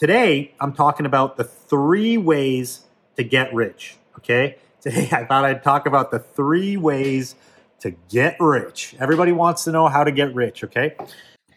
today I'm talking about the three ways to get rich. Okay. Today I thought I'd talk about the three ways to get rich. Everybody wants to know how to get rich. Okay.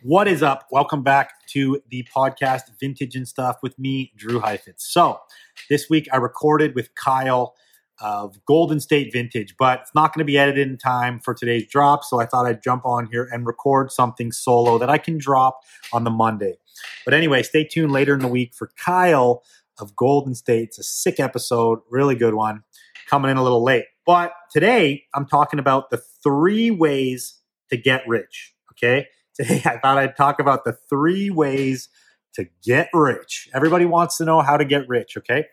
What is up? Welcome back to the podcast Vintage and Stuff with me, Drew Heifetz. So this week I recorded with Kyle of Golden State Vintage, but it's not going to be edited in time for today's drop. So I thought I'd jump on here and record something solo that I can drop on the Monday. But anyway, stay tuned later in the week for Kyle of Golden State. It's a sick episode, really good one, coming in a little late. But today I'm talking about the three ways to get rich. Okay. Today I thought I'd talk about the three ways to get rich. Everybody wants to know how to get rich. Okay.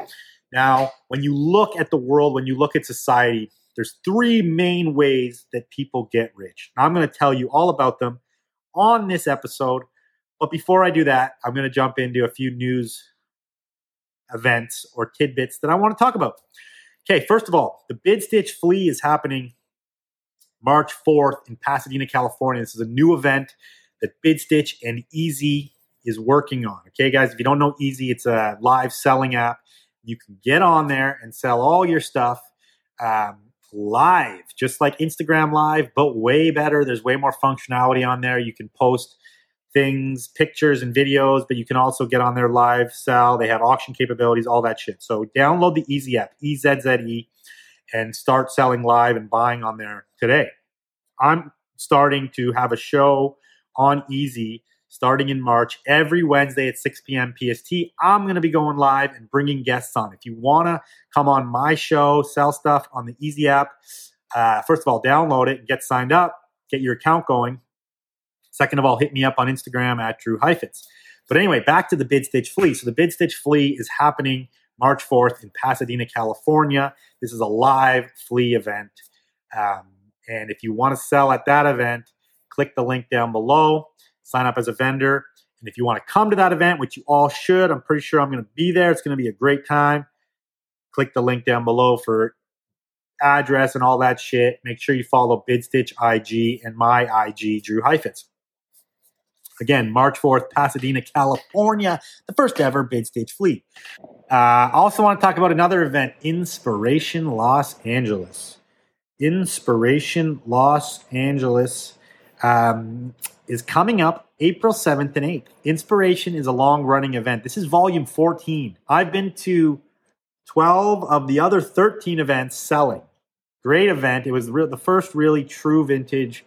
Now, when you look at the world, when you look at society, there's three main ways that people get rich. Now, I'm going to tell you all about them on this episode. But before I do that, I'm going to jump into a few news events or tidbits that I want to talk about. Okay, first of all, the Bid Stitch Flea is happening March 4th in Pasadena, California. This is a new event that Bid Stitch and Easy is working on. Okay, guys, if you don't know Easy, it's a live selling app you can get on there and sell all your stuff um, live, just like Instagram Live, but way better. There's way more functionality on there. You can post things, pictures, and videos, but you can also get on their live, sell. They have auction capabilities, all that shit. So download the Easy app, E Z Z E, and start selling live and buying on there today. I'm starting to have a show on Easy starting in March every Wednesday at 6 p.m. PST. I'm going to be going live and bringing guests on. If you want to come on my show, sell stuff on the Easy app, uh, first of all, download it, get signed up, get your account going. Second of all, hit me up on Instagram at Drew Heifetz. But anyway, back to the Bid Stitch Flea. So the Bid Stitch Flea is happening March 4th in Pasadena, California. This is a live flea event. Um, and if you want to sell at that event, click the link down below sign up as a vendor. And if you want to come to that event, which you all should, I'm pretty sure I'm going to be there. It's going to be a great time. Click the link down below for address and all that shit. Make sure you follow BidStitch IG and my IG, Drew Heifetz. Again, March 4th, Pasadena, California, the first ever BidStitch Flea. Uh, I also want to talk about another event, Inspiration Los Angeles. Inspiration Los Angeles. Um, is coming up April 7th and 8th. Inspiration is a long running event. This is volume 14. I've been to 12 of the other 13 events selling. Great event. It was the first really true vintage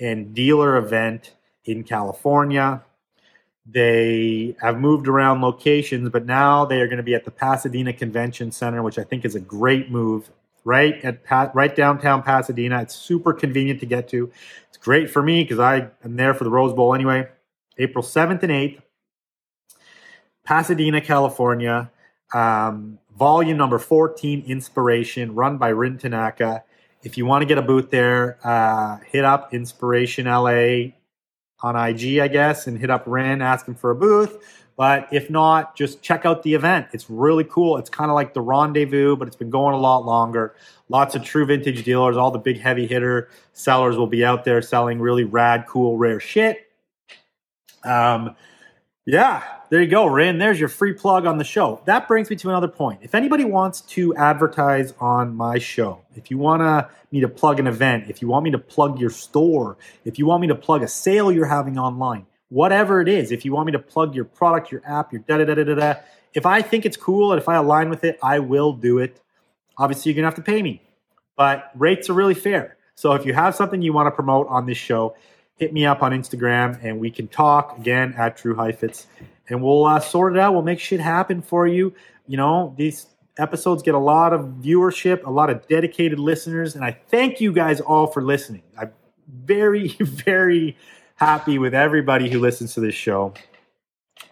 and dealer event in California. They have moved around locations, but now they are going to be at the Pasadena Convention Center, which I think is a great move right at pa- right downtown Pasadena. It's super convenient to get to. It's great for me because I am there for the Rose Bowl anyway. April 7th and 8th, Pasadena, California. Um, volume number 14, Inspiration, run by Rin Tanaka. If you want to get a booth there, uh, hit up Inspiration LA on IG, I guess, and hit up Rin, ask him for a booth but if not, just check out the event. It's really cool. It's kind of like the rendezvous, but it's been going a lot longer. Lots of true vintage dealers, all the big heavy hitter sellers will be out there selling really rad, cool, rare shit. Um, yeah, there you go, Rin. There's your free plug on the show. That brings me to another point. If anybody wants to advertise on my show, if you want to me to plug an event, if you want me to plug your store, if you want me to plug a sale you're having online, whatever it is. If you want me to plug your product, your app, your da da da da da, if I think it's cool and if I align with it, I will do it. Obviously, you're gonna have to pay me, but rates are really fair. So if you have something you want to promote on this show, hit me up on Instagram and we can talk again at Drew Heifetz and we'll uh, sort it out. We'll make shit happen for you. You know, these episodes get a lot of viewership, a lot of dedicated listeners, and I thank you guys all for listening. I'm very, very happy with everybody who listens to this show.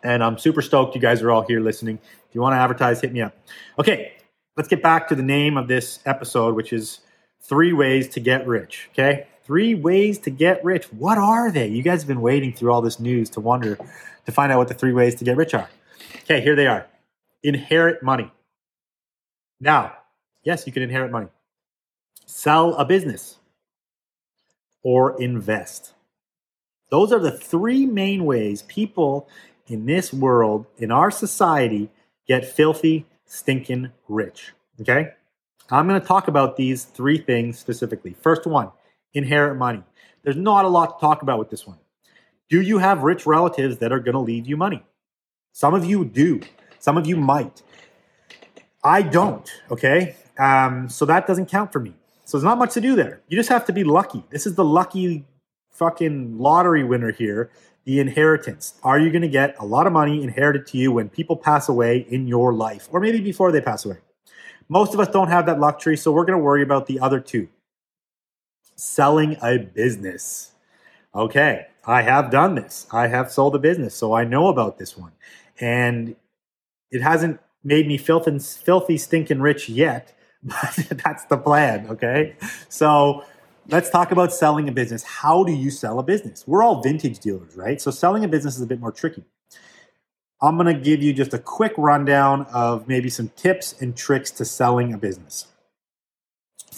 And I'm super stoked you guys are all here listening. If you want to advertise, hit me up. Okay, let's get back to the name of this episode, which is Three Ways to Get Rich. Okay, three ways to get rich. What are they? You guys have been waiting through all this news to wonder, to find out what the three ways to get rich are. Okay, here they are inherit money. Now, yes, you can inherit money, sell a business, or invest. Those are the three main ways people in this world, in our society, get filthy, stinking rich. Okay? I'm going to talk about these three things specifically. First one, inherit money. There's not a lot to talk about with this one. Do you have rich relatives that are going to leave you money? Some of you do. Some of you might. I don't, okay? Um, so that doesn't count for me. So there's not much to do there. You just have to be lucky. This is the lucky fucking lottery winner here the inheritance. Are you going to get a lot of money inherited to you when people pass away in your life, or maybe before they pass away? Most of us don't have that luxury, so we're going to worry about the other two. Selling a business. Okay, I have done this. I have sold a business, so I know about this one. And it hasn't made me filthy, filthy stinking rich yet, but that's the plan, okay? So let's talk about selling a business. How do you sell a business? We're all vintage dealers, right? So selling a business is a bit more tricky. I'm going to give you just a quick rundown of maybe some tips and tricks to selling a business.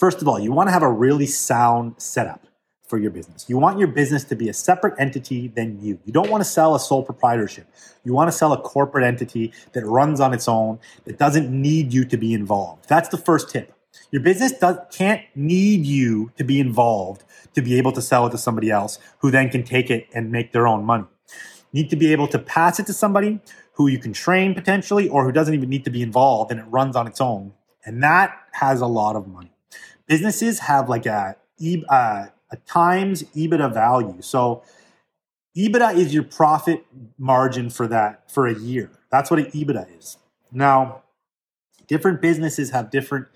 First of all, you want to have a really sound setup for your business. You want your business to be a separate entity than you. You don't want to sell a sole proprietorship. You want to sell a corporate entity that runs on its own, that doesn't need you to be involved. That's the first tip. Your business does, can't need you to be involved to be able to sell it to somebody else who then can take it and make their own money. You need to be able to pass it to somebody who you can train potentially or who doesn't even need to be involved and it runs on its own. And that has a lot of money. Businesses have like a, uh, a times EBITDA value. So EBITDA is your profit margin for that for a year. That's what an EBITDA is. Now, different businesses have different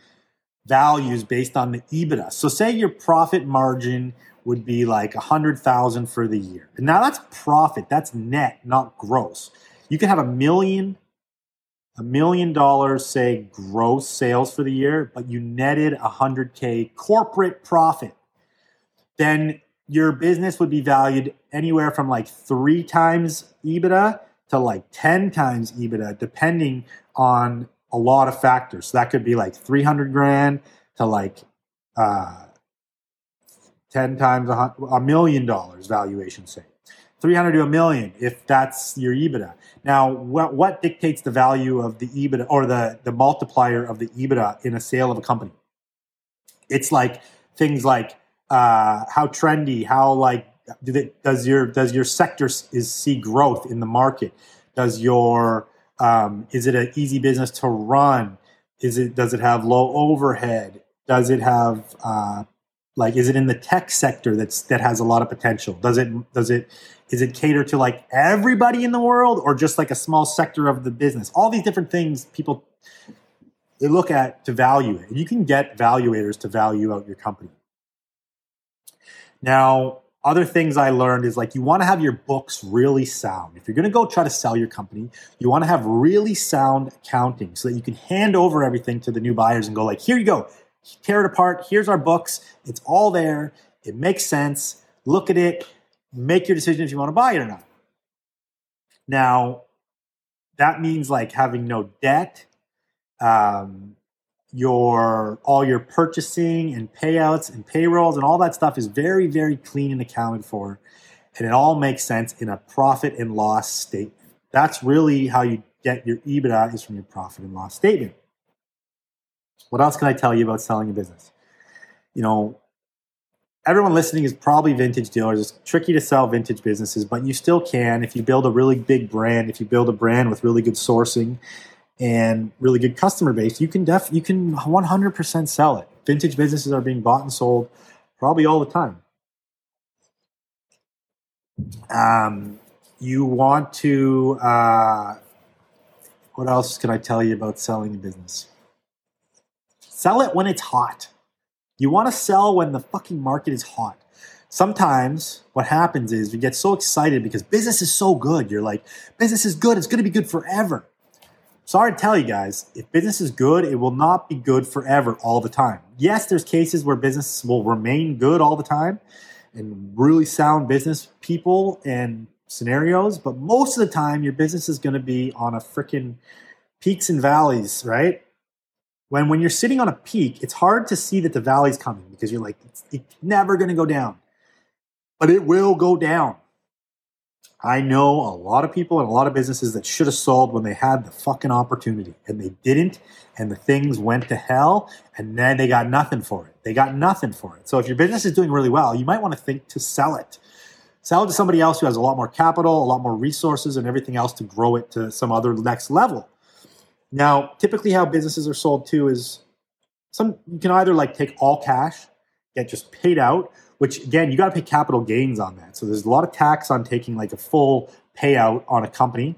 values based on the EBITDA. So say your profit margin would be like a hundred thousand for the year. Now that's profit. That's net, not gross. You can have a million, a million dollars, say gross sales for the year, but you netted a hundred K corporate profit. Then your business would be valued anywhere from like three times EBITDA to like 10 times EBITDA, depending on a lot of factors. So that could be like 300 grand to like uh, 10 times a, a million dollars valuation, say. 300 to a million if that's your EBITDA. Now, what, what dictates the value of the EBITDA or the, the multiplier of the EBITDA in a sale of a company? It's like things like uh, how trendy, how like do they, does your does your sector is see growth in the market? Does your um, is it an easy business to run? Is it does it have low overhead? Does it have uh, like is it in the tech sector that's that has a lot of potential? Does it does it is it cater to like everybody in the world or just like a small sector of the business? All these different things people they look at to value it. You can get valuators to value out your company. Now, other things I learned is like you want to have your books really sound. If you're going to go try to sell your company, you want to have really sound accounting so that you can hand over everything to the new buyers and go like, "Here you go. Tear it apart. Here's our books. It's all there. It makes sense. Look at it. Make your decision if you want to buy it or not." Now, that means like having no debt, um, your all your purchasing and payouts and payrolls and all that stuff is very very clean and accounted for and it all makes sense in a profit and loss statement. That's really how you get your ebitda is from your profit and loss statement. What else can i tell you about selling a business? You know everyone listening is probably vintage dealers it's tricky to sell vintage businesses but you still can if you build a really big brand if you build a brand with really good sourcing and really good customer base, you can def you can 100% sell it. Vintage businesses are being bought and sold probably all the time. Um, you want to uh, what else can I tell you about selling a business? Sell it when it's hot. You want to sell when the fucking market is hot. Sometimes what happens is you get so excited because business is so good. You're like, business is good. It's going to be good forever sorry to tell you guys, if business is good, it will not be good forever all the time. Yes, there's cases where business will remain good all the time and really sound business people and scenarios, but most of the time your business is going to be on a freaking peaks and valleys, right? When when you're sitting on a peak, it's hard to see that the valley's coming because you're like it's, it's never going to go down. But it will go down. I know a lot of people and a lot of businesses that should have sold when they had the fucking opportunity and they didn't, and the things went to hell, and then they got nothing for it. They got nothing for it. So if your business is doing really well, you might want to think to sell it. Sell it to somebody else who has a lot more capital, a lot more resources, and everything else to grow it to some other next level. Now, typically, how businesses are sold too is some you can either like take all cash, get just paid out, which again, you got to pay capital gains on that. So there's a lot of tax on taking like a full payout on a company.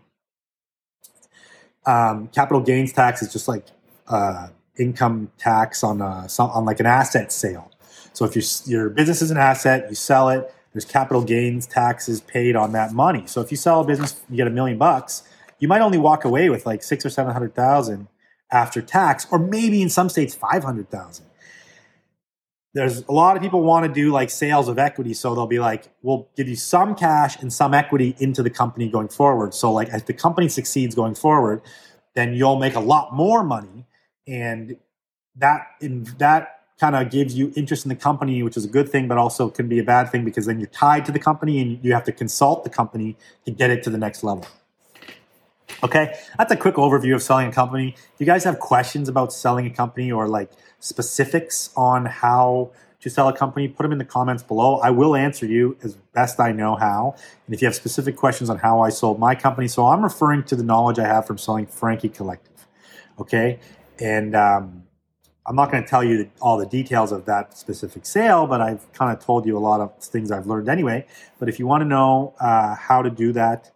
Um, capital gains tax is just like uh, income tax on a, on like an asset sale. So if your your business is an asset, you sell it. There's capital gains taxes paid on that money. So if you sell a business, you get a million bucks. You might only walk away with like six or seven hundred thousand after tax, or maybe in some states five hundred thousand. There's a lot of people want to do like sales of equity so they'll be like we'll give you some cash and some equity into the company going forward. So like as the company succeeds going forward then you'll make a lot more money and that in that kind of gives you interest in the company which is a good thing but also can be a bad thing because then you're tied to the company and you have to consult the company to get it to the next level okay that's a quick overview of selling a company if you guys have questions about selling a company or like specifics on how to sell a company, put them in the comments below. I will answer you as best I know how. And if you have specific questions on how I sold my company, so I'm referring to the knowledge I have from selling Frankie Collective. Okay. And um, I'm not going to tell you all the details of that specific sale, but I've kind of told you a lot of things I've learned anyway. But if you want to know uh, how to do that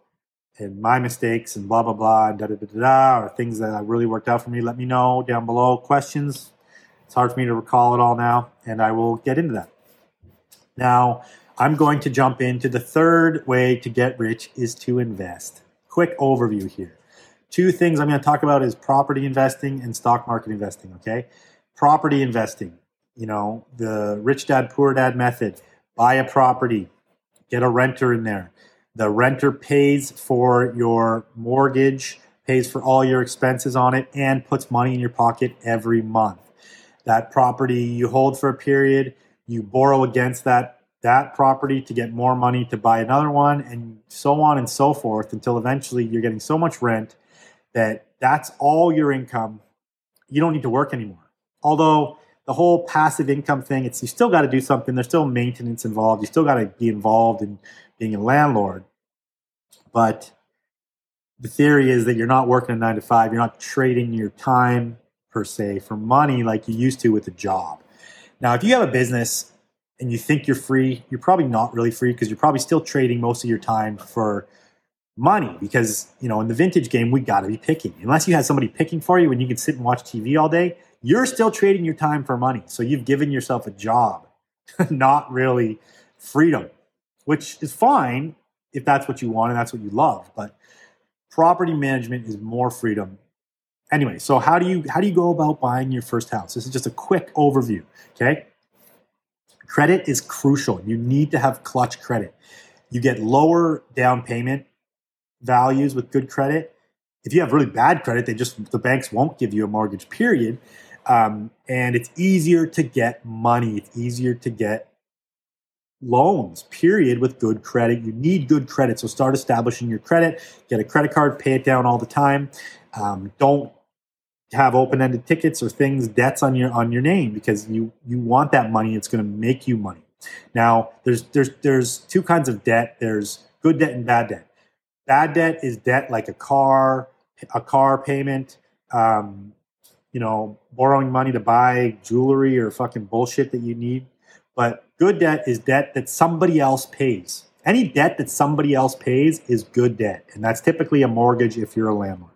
and my mistakes and blah, blah, blah, and da da da da, or things that really worked out for me, let me know down below. Questions, it's hard for me to recall it all now, and I will get into that. Now, I'm going to jump into the third way to get rich is to invest. Quick overview here. Two things I'm going to talk about is property investing and stock market investing, okay? Property investing, you know, the rich dad poor dad method. Buy a property, get a renter in there. The renter pays for your mortgage, pays for all your expenses on it and puts money in your pocket every month that property you hold for a period, you borrow against that that property to get more money to buy another one and so on and so forth until eventually you're getting so much rent that that's all your income. You don't need to work anymore. Although the whole passive income thing, it's you still got to do something. There's still maintenance involved. You still got to be involved in being a landlord. But the theory is that you're not working a nine to five. You're not trading your time per se for money like you used to with a job. Now, if you have a business and you think you're free, you're probably not really free because you're probably still trading most of your time for money because, you know, in the vintage game, we got to be picking. Unless you have somebody picking for you and you can sit and watch TV all day, you're still trading your time for money. So you've given yourself a job, not really freedom, which is fine if that's what you want and that's what you love. But property management is more freedom anyway, so how do you how do you go about buying your first house? This is just a quick overview. Okay. Credit is crucial. You need to have clutch credit. You get lower down payment values with good credit. If you have really bad credit, they just the banks won't give you a mortgage. Period. Um, and it's easier to get money. It's easier to get loans, period, with good credit. You need good credit. So start establishing your credit, get a credit card, pay it down all the time. Um, don't have open-ended tickets or things debts on your on your name because you you want that money. It's going to make you money. Now there's there's there's two kinds of debt. There's good debt and bad debt. Bad debt is debt like a car a car payment um, you know borrowing money to buy jewelry or fucking bullshit that you need but good debt is debt that somebody else pays any debt that somebody else pays is good debt and that's typically a mortgage if you're a landlord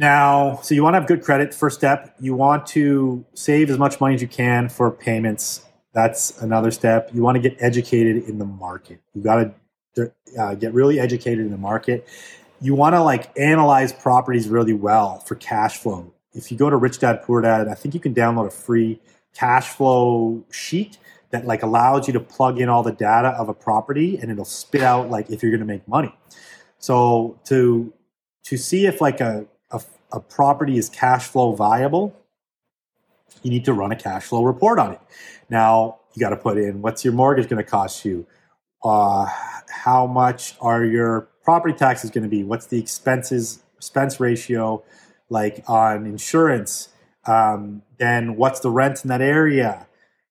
now, so you want to have good credit. First step, you want to save as much money as you can for payments. That's another step. You want to get educated in the market. You got to uh, get really educated in the market. You want to like analyze properties really well for cash flow. If you go to Rich Dad Poor Dad, I think you can download a free cash flow sheet that like allows you to plug in all the data of a property and it'll spit out like if you're going to make money. So to to see if like a a property is cash flow viable, you need to run a cash flow report on it. Now, you got to put in what's your mortgage going to cost you? Uh, how much are your property taxes going to be? What's the expenses expense ratio like on insurance? Um, then what's the rent in that area?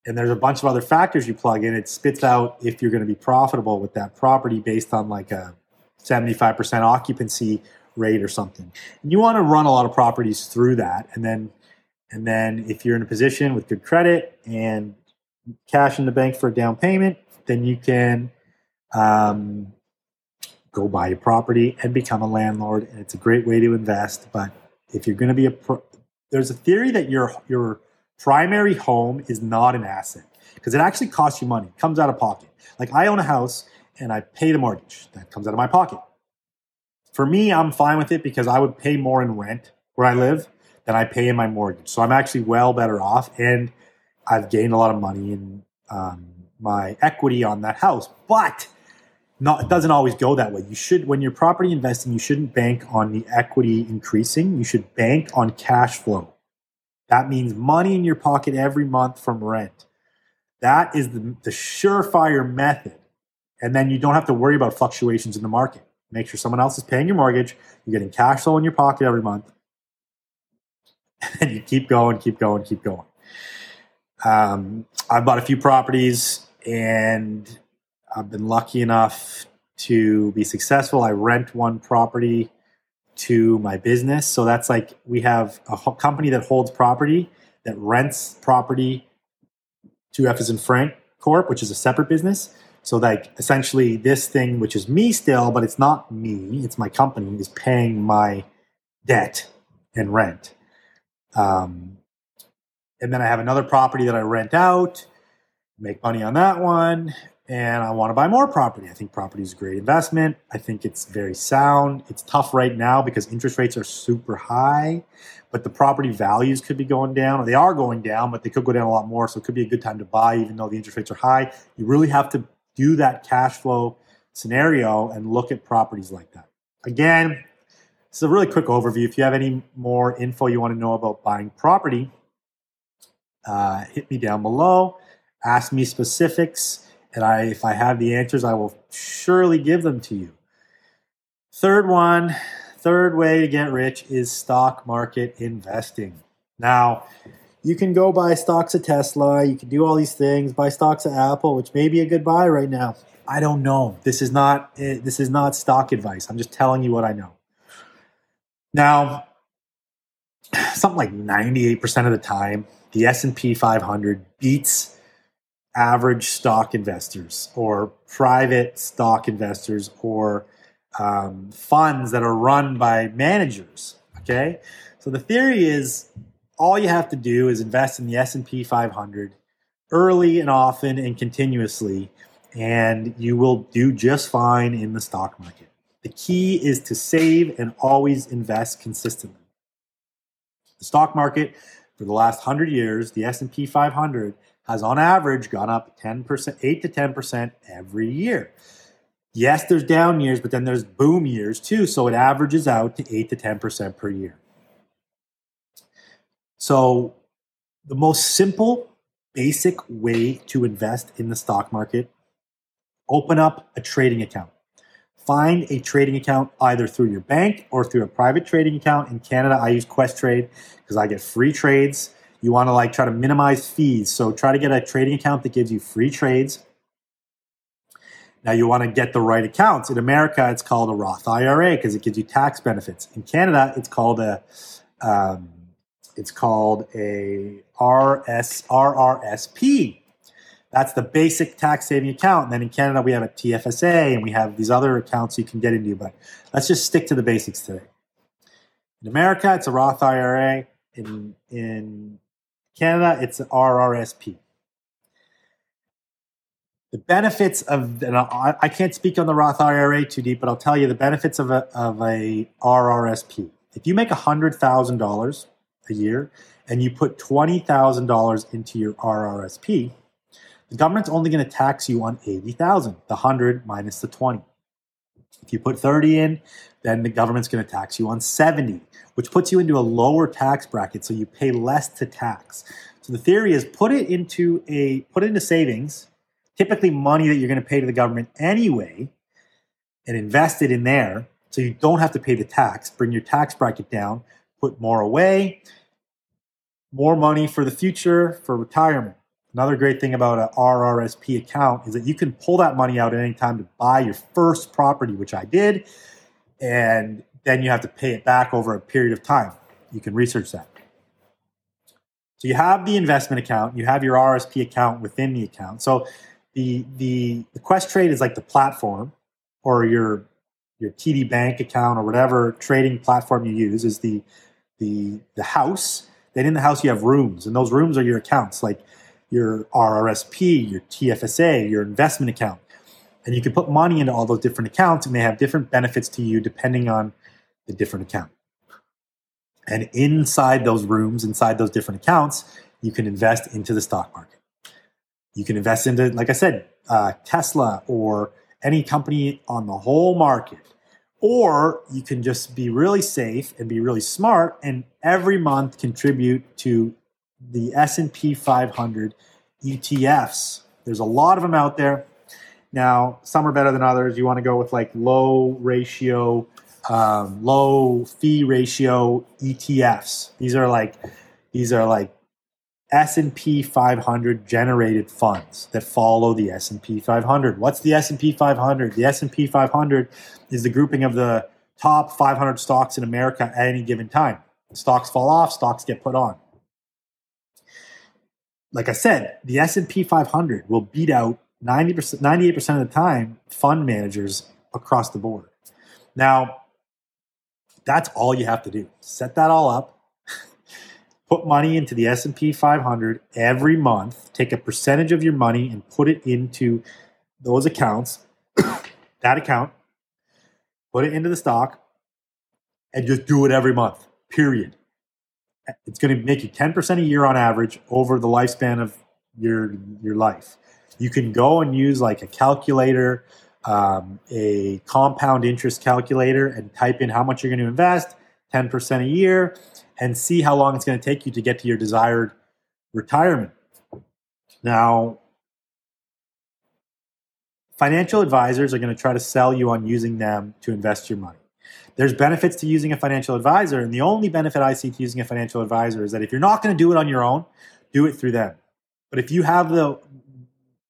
And there's a bunch of other factors you plug in. It spits out if you're going to be profitable with that property based on like a 75% occupancy rate or something. And you want to run a lot of properties through that. And then, and then if you're in a position with good credit and cash in the bank for a down payment, then you can um, go buy a property and become a landlord. And it's a great way to invest. But if you're going to be a, pro- there's a theory that your your primary home is not an asset because it actually costs you money. Comes out of pocket. Like I own a house and I pay the mortgage. That comes out of my pocket. For me, I'm fine with it because I would pay more in rent where I live than I pay in my mortgage. So I'm actually well better off, and I've gained a lot of money in um, my equity on that house. But not, it doesn't always go that way. You should, when you're property investing, you shouldn't bank on the equity increasing. You should bank on cash flow. That means money in your pocket every month from rent. That is the, the surefire method. And then you don't have to worry about fluctuations in the market. Make sure someone else is paying your mortgage. You're getting cash flow in your pocket every month. And you keep going, keep going, keep going. Um, I've bought a few properties and I've been lucky enough to be successful. I rent one property to my business. So that's like we have a company that holds property that rents property to F in Frank Corp, which is a separate business. So like essentially this thing, which is me still, but it's not me, it's my company, is paying my debt and rent. Um, and then I have another property that I rent out, make money on that one, and I want to buy more property. I think property is a great investment. I think it's very sound. It's tough right now because interest rates are super high, but the property values could be going down, or they are going down, but they could go down a lot more. So it could be a good time to buy, even though the interest rates are high. You really have to do that cash flow scenario and look at properties like that. Again, it's a really quick overview. If you have any more info you want to know about buying property, uh, hit me down below. Ask me specifics and I, if I have the answers, I will surely give them to you. Third one, third way to get rich is stock market investing. Now, you can go buy stocks of Tesla, you can do all these things, buy stocks of Apple, which may be a good buy right now. I don't know. This is not eh, this is not stock advice. I'm just telling you what I know. Now, something like 98% of the time, the S&P 500 beats average stock investors or private stock investors or um, funds that are run by managers okay? So the theory is all you have to do is invest in the s&p 500 early and often and continuously and you will do just fine in the stock market. The key is to save and always invest consistently. The stock market for the last 100 years the s&p 500 has on average gone up 10%, 8 to 10% every year. Yes, there's down years, but then there's boom years too. So it averages out to 8 to 10% per year. So the most simple, basic way to invest in the stock market open up a trading account. Find a trading account either through your bank or through a private trading account. In Canada, I use Questrade because I get free trades you want to like try to minimize fees. So try to get a trading account that gives you free trades. Now you want to get the right accounts. In America, it's called a Roth IRA because it gives you tax benefits. In Canada, it's called a um, it's called a RS RRSP. That's the basic tax saving account. And then in Canada, we have a TFSA and we have these other accounts you can get into. But let's just stick to the basics today. In America, it's a Roth IRA. In in Canada, it's an RRSP. The benefits of, and I can't speak on the Roth IRA too deep, but I'll tell you the benefits of a, of a RRSP. If you make $100,000 a year and you put $20,000 into your RRSP, the government's only going to tax you on 80,000, the 100 minus the 20. If you put 30 in, then the government's going to tax you on 70 which puts you into a lower tax bracket, so you pay less to tax. So the theory is put it into a put it into savings, typically money that you're going to pay to the government anyway and invest it in there so you don't have to pay the tax. Bring your tax bracket down, put more away, more money for the future, for retirement. Another great thing about an RRSP account is that you can pull that money out at any time to buy your first property, which I did, and then you have to pay it back over a period of time. You can research that. So you have the investment account, you have your RSP account within the account. So the the the Questrade is like the platform, or your your TD Bank account or whatever trading platform you use is the the the house. Then in the house you have rooms, and those rooms are your accounts, like your RRSP, your TFSA, your investment account. And you can put money into all those different accounts, and they have different benefits to you depending on the different account. And inside those rooms, inside those different accounts, you can invest into the stock market. You can invest into, like I said, uh, Tesla or any company on the whole market. Or you can just be really safe and be really smart and every month contribute to the S&P 500 ETFs. There's a lot of them out there. Now, some are better than others. You want to go with like low ratio, um, low fee ratio ETFs. These are like these are like S&P 500 generated funds that follow the S&P 500. What's the S&P 500? The S&P 500 is the grouping of the top 500 stocks in America at any given time. Stocks fall off, stocks get put on. Like I said, the S&P 500 will beat out 90%, 98% of the time fund managers across the board. Now, that's all you have to do. Set that all up put money into the S&P 500 every month, take a percentage of your money and put it into those accounts, that account, put it into the stock and just do it every month. Period. It's going to make you 10% a year on average over the lifespan of your your life. You can go and use like a calculator, um, a compound interest calculator, and type in how much you're going to invest, 10% a year, and see how long it's going to take you to get to your desired retirement. Now, financial advisors are going to try to sell you on using them to invest your money. There's benefits to using a financial advisor, and the only benefit I see to using a financial advisor is that if you're not going to do it on your own, do it through them. But if you have the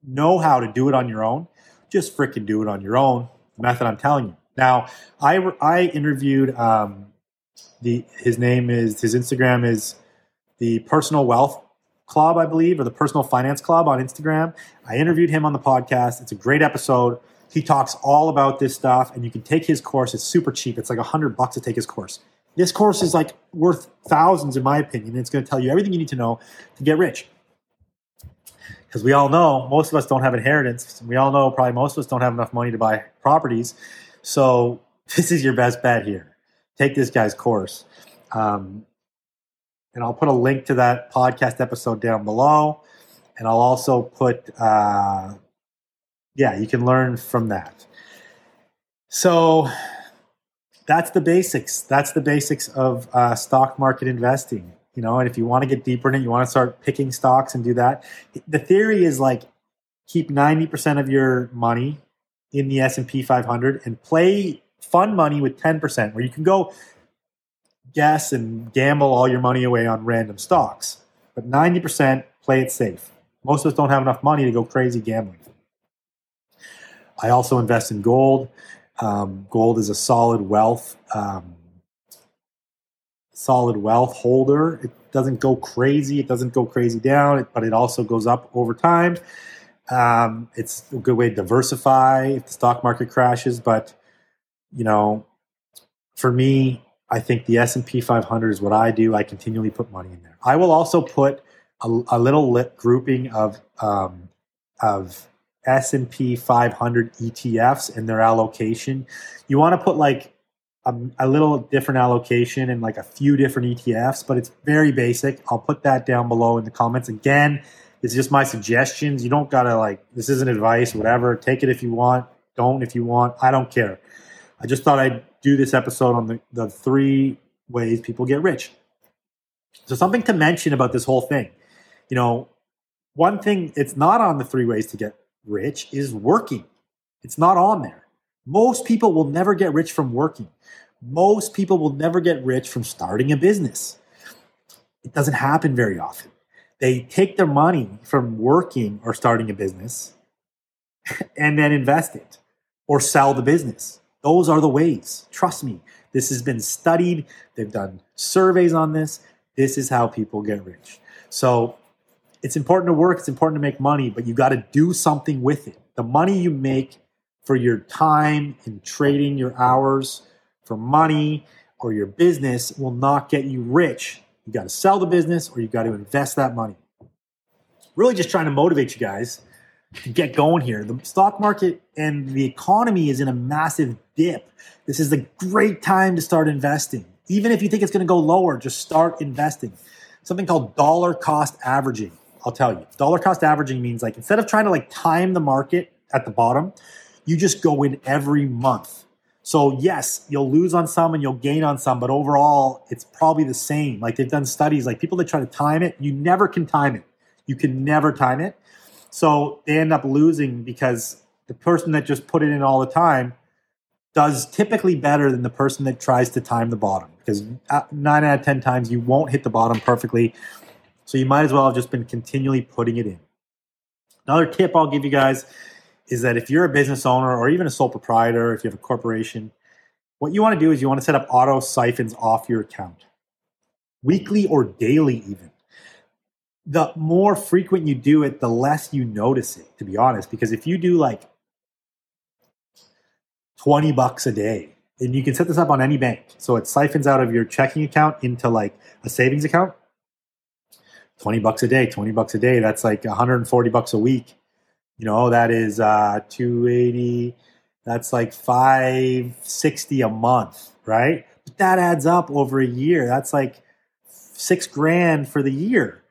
know how to do it on your own, just freaking do it on your own. The method I'm telling you. Now, I I interviewed um, the his name is his Instagram is the Personal Wealth Club, I believe, or the Personal Finance Club on Instagram. I interviewed him on the podcast. It's a great episode. He talks all about this stuff, and you can take his course. It's super cheap. It's like a hundred bucks to take his course. This course is like worth thousands, in my opinion. It's going to tell you everything you need to know to get rich. Because we all know most of us don't have inheritance. We all know probably most of us don't have enough money to buy properties. So this is your best bet here take this guy's course. Um, and I'll put a link to that podcast episode down below. And I'll also put, uh, yeah, you can learn from that. So that's the basics. That's the basics of uh, stock market investing. You know, and if you want to get deeper in it, you want to start picking stocks and do that. The theory is like keep 90% of your money in the S&P 500 and play fund money with 10%, where you can go guess and gamble all your money away on random stocks. But 90%, play it safe. Most of us don't have enough money to go crazy gambling. I also invest in gold. Um, gold is a solid wealth, um, solid wealth holder. It doesn't go crazy. It doesn't go crazy down, but it also goes up over time. Um, it's a good way to diversify if the stock market crashes, but you know, for me, I think the S and P 500 is what I do. I continually put money in there. I will also put a, a little lit grouping of um, of S and P 500 ETFs in their allocation. You want to put like a, a, little different allocation and like a few different ETFs, but it's very basic. I'll put that down below in the comments. Again, it's just my suggestions. You don't gotta like this isn't advice, whatever. Take it if you want. Don't if you want. I don't care. I just thought I'd do this episode on the, the three ways people get rich. So, something to mention about this whole thing. You know, one thing, it's not on the three ways to get rich is working. It's not on there. Most people will never get rich from working. Most people will never get rich from starting a business. It doesn't happen very often. They take their money from working or starting a business and then invest it or sell the business. Those are the ways. Trust me. This has been studied. They've done surveys on this. This is how people get rich. So it's important to work, it's important to make money, but you got to do something with it. The money you make for your time in trading your hours for money or your business will not get you rich. You got to sell the business or you got to invest that money. Really just trying to motivate you guys to get going here. The stock market and the economy is in a massive dip. This is a great time to start investing. Even if you think it's going to go lower, just start investing. Something called dollar cost averaging. I'll tell you. Dollar cost averaging means like instead of trying to like time the market at the bottom, you just go in every month. So yes, you'll lose on some and you'll gain on some, but overall it's probably the same. Like they've done studies, like people that try to time it, you never can time it. You can never time it. So they end up losing because the person that just put it in all the time does typically better than the person that tries to time the bottom because uh, nine out of 10 times you won't hit the bottom perfectly. So you might as well have just been continually putting it in. Another tip I'll give you guys is that if you're a business owner or even a sole proprietor, if you have a corporation, what you want to do is you want to set up auto siphons off your account, weekly or daily, even. The more frequent you do it, the less you notice it, to be honest. Because if you do like 20 bucks a day, and you can set this up on any bank. So it siphons out of your checking account into like a savings account. 20 bucks a day, 20 bucks a day, that's like 140 bucks a week. You know, that is uh 280, that's like 560 a month, right? But that adds up over a year. That's like 6 grand for the year.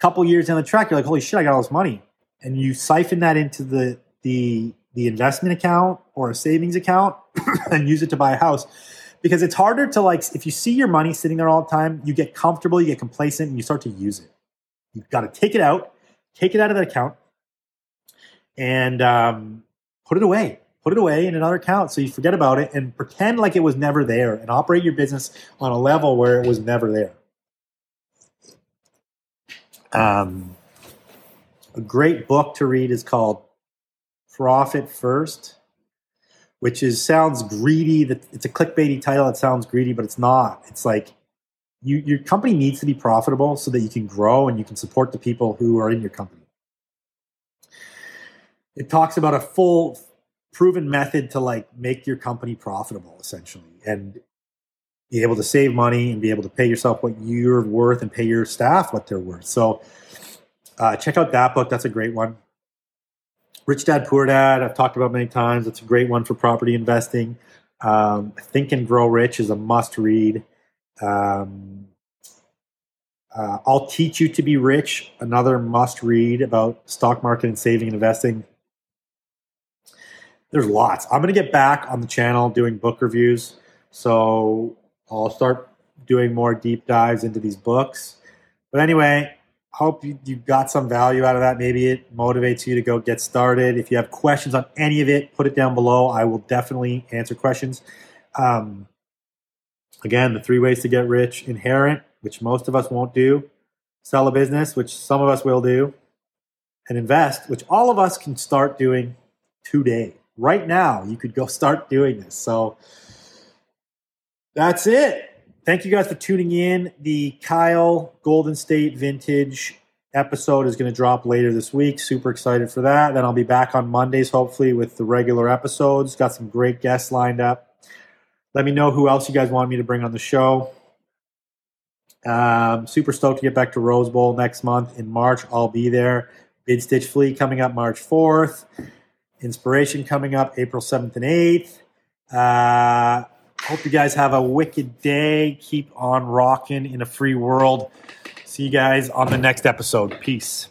Couple years down the track, you're like, "Holy shit, I got all this money." And you siphon that into the the the investment account or a savings account and use it to buy a house because it's harder to like if you see your money sitting there all the time you get comfortable you get complacent and you start to use it. You've got to take it out take it out of that account and um, put it away. Put it away in another account so you forget about it and pretend like it was never there and operate your business on a level where it was never there. Um, a great book to read is called profit first which is sounds greedy. That it's a clickbaity title. It sounds greedy, but it's not. It's like you, your company needs to be profitable so that you can grow and you can support the people who are in your company. It talks about a full proven method to like make your company profitable essentially and be able to save money and be able to pay yourself what you're worth and pay your staff what they're worth. So uh, check out that book. That's a great one. Rich Dad Poor Dad, I've talked about many times. It's a great one for property investing. Um, Think and Grow Rich is a must read. Um, uh, I'll Teach You to Be Rich, another must read about stock market and saving and investing. There's lots. I'm going to get back on the channel doing book reviews. So I'll start doing more deep dives into these books. But anyway, hope you, you got some value out of that. Maybe it motivates you to go get started. If you have questions on any of it, put it down below. I will definitely answer questions. Um, again, the three ways to get rich inherent, which most of us won't do, sell a business, which some of us will do, and invest, which all of us can start doing today. Right now, you could go start doing this. So that's it thank you guys for tuning in. The Kyle Golden State Vintage episode is going to drop later this week. Super excited for that. Then I'll be back on Mondays, hopefully, with the regular episodes. Got some great guests lined up. Let me know who else you guys want me to bring on the show. Um, super stoked to get back to Rose Bowl next month in March. I'll be there. Bid Stitch Flea coming up March 4th. Inspiration coming up April 7th and 8th. Uh, Hope you guys have a wicked day. Keep on rocking in a free world. See you guys on the next episode. Peace.